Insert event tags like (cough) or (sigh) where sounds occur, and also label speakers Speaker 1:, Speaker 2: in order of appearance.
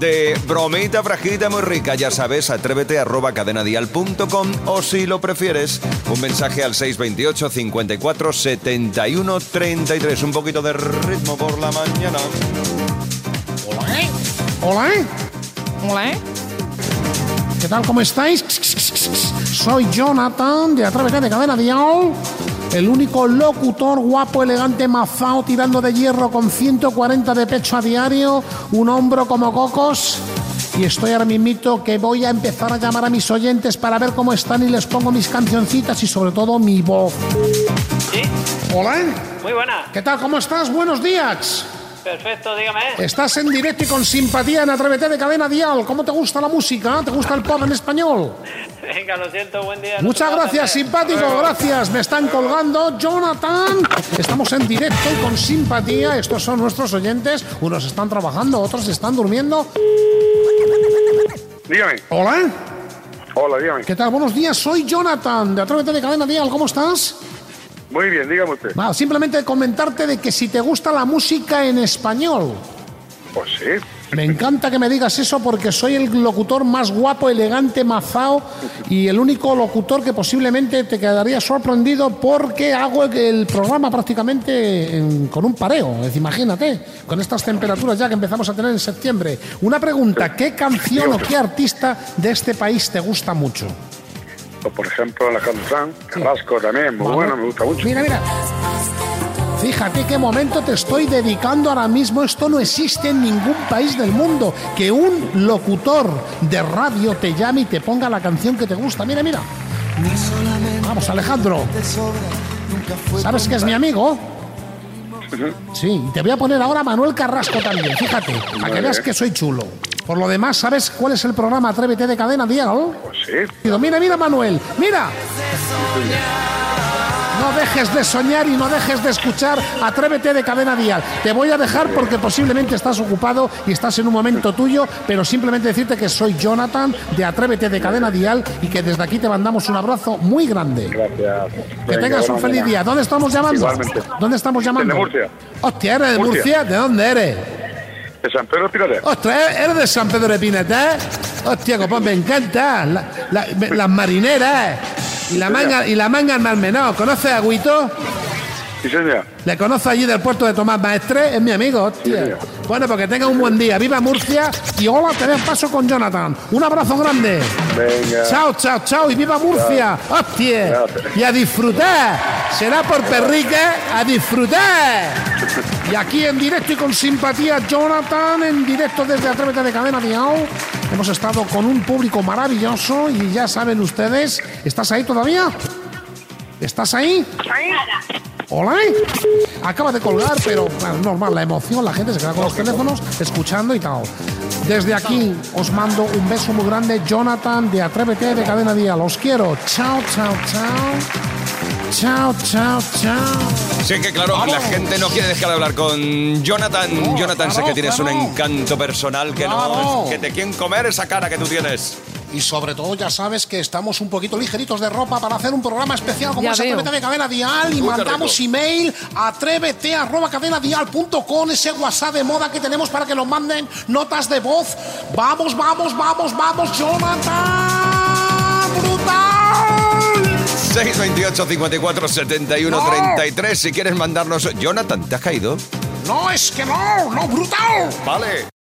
Speaker 1: de bromita fragita muy rica. Ya sabes, atrévete arroba cadenadial.com o si lo prefieres, un mensaje al 628 54 71 33. Un poquito de ritmo por la mañana.
Speaker 2: Hola. Hola.
Speaker 3: Hola.
Speaker 2: ¿Qué tal? ¿Cómo estáis? Soy Jonathan de Atrévete de Cadena Dial. El único locutor guapo, elegante, mazao, tirando de hierro con 140 de pecho a diario, un hombro como cocos. Y estoy ahora mismito que voy a empezar a llamar a mis oyentes para ver cómo están y les pongo mis cancioncitas y sobre todo mi voz.
Speaker 4: Sí,
Speaker 2: Hola.
Speaker 4: muy buena.
Speaker 2: ¿Qué tal? ¿Cómo estás? Buenos días.
Speaker 4: Perfecto, dígame.
Speaker 2: Estás en directo y con simpatía en Atrévete de Cadena Dial. ¿Cómo te gusta la música? ¿Te gusta el pop en español?
Speaker 4: Venga, lo siento, buen día.
Speaker 2: Muchas gracias, simpático, gracias. Me están colgando. Jonathan, estamos en directo y con simpatía. Estos son nuestros oyentes. Unos están trabajando, otros están durmiendo.
Speaker 5: Dígame.
Speaker 2: Hola,
Speaker 5: Hola, dígame.
Speaker 2: ¿qué tal? Buenos días, soy Jonathan de Atrévete de Cadena Dial. ¿Cómo estás?
Speaker 5: Muy bien, dígame usted.
Speaker 2: Simplemente comentarte de que si te gusta la música en español.
Speaker 5: Pues sí.
Speaker 2: Me encanta que me digas eso porque soy el locutor más guapo, elegante, mazao y el único locutor que posiblemente te quedaría sorprendido porque hago el programa prácticamente en- con un pareo. Es imagínate, con estas temperaturas ya que empezamos a tener en septiembre. Una pregunta, ¿qué canción o qué artista de este país te gusta mucho?
Speaker 5: O, por ejemplo, Alejandro Sanz, Carrasco también, muy
Speaker 2: Vale.
Speaker 5: bueno, me gusta mucho.
Speaker 2: Mira, mira. Fíjate qué momento te estoy dedicando ahora mismo. Esto no existe en ningún país del mundo. Que un locutor de radio te llame y te ponga la canción que te gusta. Mira, mira. Vamos, Alejandro. ¿Sabes que es mi amigo? Sí, y te voy a poner ahora a Manuel Carrasco también. Fíjate, para que veas que soy chulo. Por lo demás, ¿sabes cuál es el programa Atrévete de Cadena Dial?
Speaker 5: Pues sí.
Speaker 2: Mira, mira, Manuel, mira. No dejes de soñar y no dejes de escuchar Atrévete de Cadena Dial. Te voy a dejar porque posiblemente estás ocupado y estás en un momento tuyo, pero simplemente decirte que soy Jonathan de Atrévete de Cadena Dial y que desde aquí te mandamos un abrazo muy grande.
Speaker 5: Gracias.
Speaker 2: Que
Speaker 5: Venga,
Speaker 2: tengas un feliz día. ¿Dónde estamos llamando?
Speaker 5: Igualmente.
Speaker 2: ¿Dónde estamos llamando?
Speaker 5: Desde Murcia.
Speaker 2: Hostia, ¿eres de Murcia?
Speaker 5: Murcia.
Speaker 2: ¿De dónde eres?
Speaker 5: De San Pedro Pirate.
Speaker 2: Ostras, ¿eres de San Pedro de Pinete? Hostia, copón, me encanta. La- la- me- las marineras. Y la manga, y la manga en Malmenó. ¿Conoces a Guito?
Speaker 5: Sí, señor.
Speaker 2: Le conozco allí del puerto de Tomás Maestre, es mi amigo, hostia.
Speaker 5: señor.
Speaker 2: Bueno, porque tenga un buen día. Viva Murcia y hola, te des paso con Jonathan. Un abrazo grande.
Speaker 5: Venga.
Speaker 2: Chao, chao, chao y viva Murcia. Hostia.
Speaker 5: Gracias.
Speaker 2: Y a disfrutar. Será por Perrique, a disfrutar. (laughs) Y aquí en directo y con simpatía, Jonathan, en directo desde Atrévete de Cadena Dial. Hemos estado con un público maravilloso y ya saben ustedes, ¿estás ahí todavía? ¿Estás ahí? Hola. Acaba de colgar, pero normal, la emoción, la gente se queda con los teléfonos escuchando y tal. Desde aquí os mando un beso muy grande, Jonathan de Atrévete de Cadena Día. Los quiero. Chao, chao, chao. Chao, chao, chao.
Speaker 1: Sí que claro, la gente no quiere dejar de hablar con Jonathan. Jonathan, sé que tienes
Speaker 2: claro.
Speaker 1: un encanto personal que
Speaker 2: Claro.
Speaker 1: no, que te quieren comer esa cara que tú tienes.
Speaker 2: Y sobre todo ya sabes que estamos un poquito ligeritos de ropa para hacer un programa especial como
Speaker 3: Ya
Speaker 2: es. Atrévete de Cadena Dial y mandamos
Speaker 1: rico.
Speaker 2: email a atrévete arroba cadenadial.com ese WhatsApp de moda que tenemos para que nos manden notas de voz. Vamos, vamos, vamos, vamos, Jonathan.
Speaker 1: 628 54 71
Speaker 2: No.
Speaker 1: 33 si quieres mandarnos. Jonathan, ¿te has caído?
Speaker 2: No, es que no, no, brutal.
Speaker 1: Vale.